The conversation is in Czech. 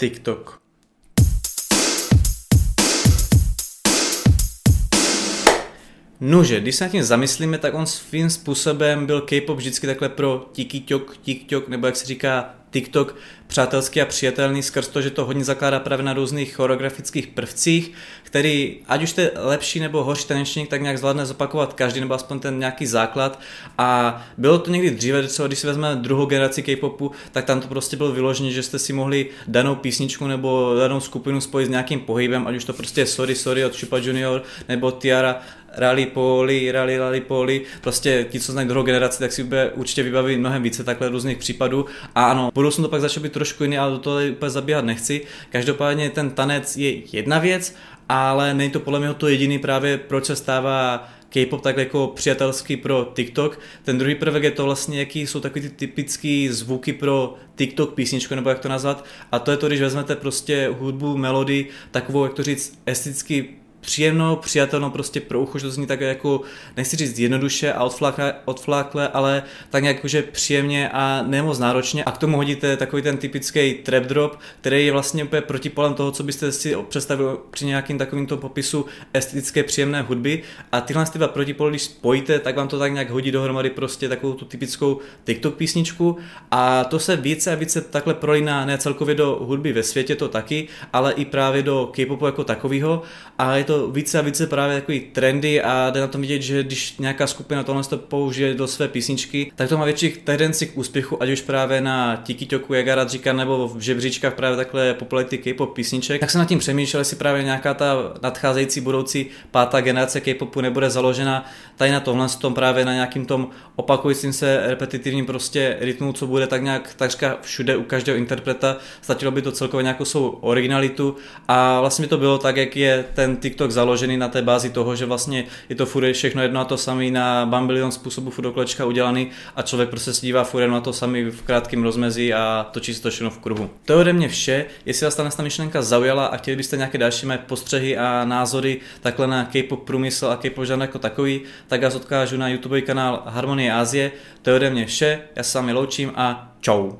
TikTok. Nože, když se nad tím zamyslíme, tak on svým způsobem byl K-pop vždycky takhle pro TikTok, TikTok, nebo jak se říká TikTok přátelský a přijatelný skrz to, že to hodně zakládá právě na různých choreografických prvcích, který, ať už to je lepší nebo horší tanečník, tak nějak zvládne zopakovat každý, nebo aspoň ten nějaký základ. A bylo to někdy dříve, třeba když si vezmeme druhou generaci K-popu, tak tam to prostě bylo vyložené, že jste si mohli danou písničku nebo danou skupinu spojit s nějakým pohybem, ať už to prostě je Sorry Sorry od Chupa Junior nebo Tiara Rally Poli, Rally Rally Poli, prostě ti, co znají druhou generaci, tak si určitě vybaví mnohem více takhle různých případů. A ano, budoucnu to pak začne být trošku jiný, ale do toho úplně zabíhat nechci. Každopádně ten tanec je jedna věc, ale není to podle mě to jediný právě, proč se stává K-pop tak jako přátelský pro TikTok. Ten druhý prvek je to vlastně, jaký jsou takový ty typický zvuky pro TikTok písničku, nebo jak to nazvat. A to je to, když vezmete prostě hudbu, melodii, takovou, jak to říct, esteticky příjemnou, přijatelnou prostě pro ucho, že to zní tak jako, nechci říct jednoduše a odflákle, odflákle ale tak nějak jakože příjemně a nemoc náročně. A k tomu hodíte takový ten typický trap drop, který je vlastně úplně protipolem toho, co byste si představili při nějakým takovým to popisu estetické příjemné hudby. A tyhle ty dva protipoly, když spojíte, tak vám to tak nějak hodí dohromady prostě takovou tu typickou TikTok písničku. A to se více a více takhle prolíná ne celkově do hudby ve světě to taky, ale i právě do K-popu jako takového a je to více a více právě takový trendy a jde na tom vidět, že když nějaká skupina tohle to použije do své písničky, tak to má větší tendenci k úspěchu, ať už právě na TikToku, jak rád říká, nebo v žebříčkách právě takhle popularity K-pop písniček. Tak se nad tím přemýšlel, jestli právě nějaká ta nadcházející budoucí pátá generace K-popu nebude založena tady na tomhle tom právě na nějakým tom opakujícím se repetitivním prostě rytmu, co bude tak nějak takřka všude u každého interpreta. Statilo by to celkově nějakou svou originalitu a vlastně by to bylo tak, jak je ten TikTok TikTok založený na té bázi toho, že vlastně je to furt všechno jedno a to samé na bambilion způsobu furt doklečka udělaný a člověk prostě se dívá furt na to samý v krátkém rozmezí a točí se to všechno v kruhu. To je ode mě vše. Jestli vás ta myšlenka zaujala a chtěli byste nějaké další mé postřehy a názory takhle na K-pop průmysl a K-pop žánr jako takový, tak vás odkážu na YouTube kanál Harmonie Asie. To je ode mě vše. Já se s vámi loučím a čau.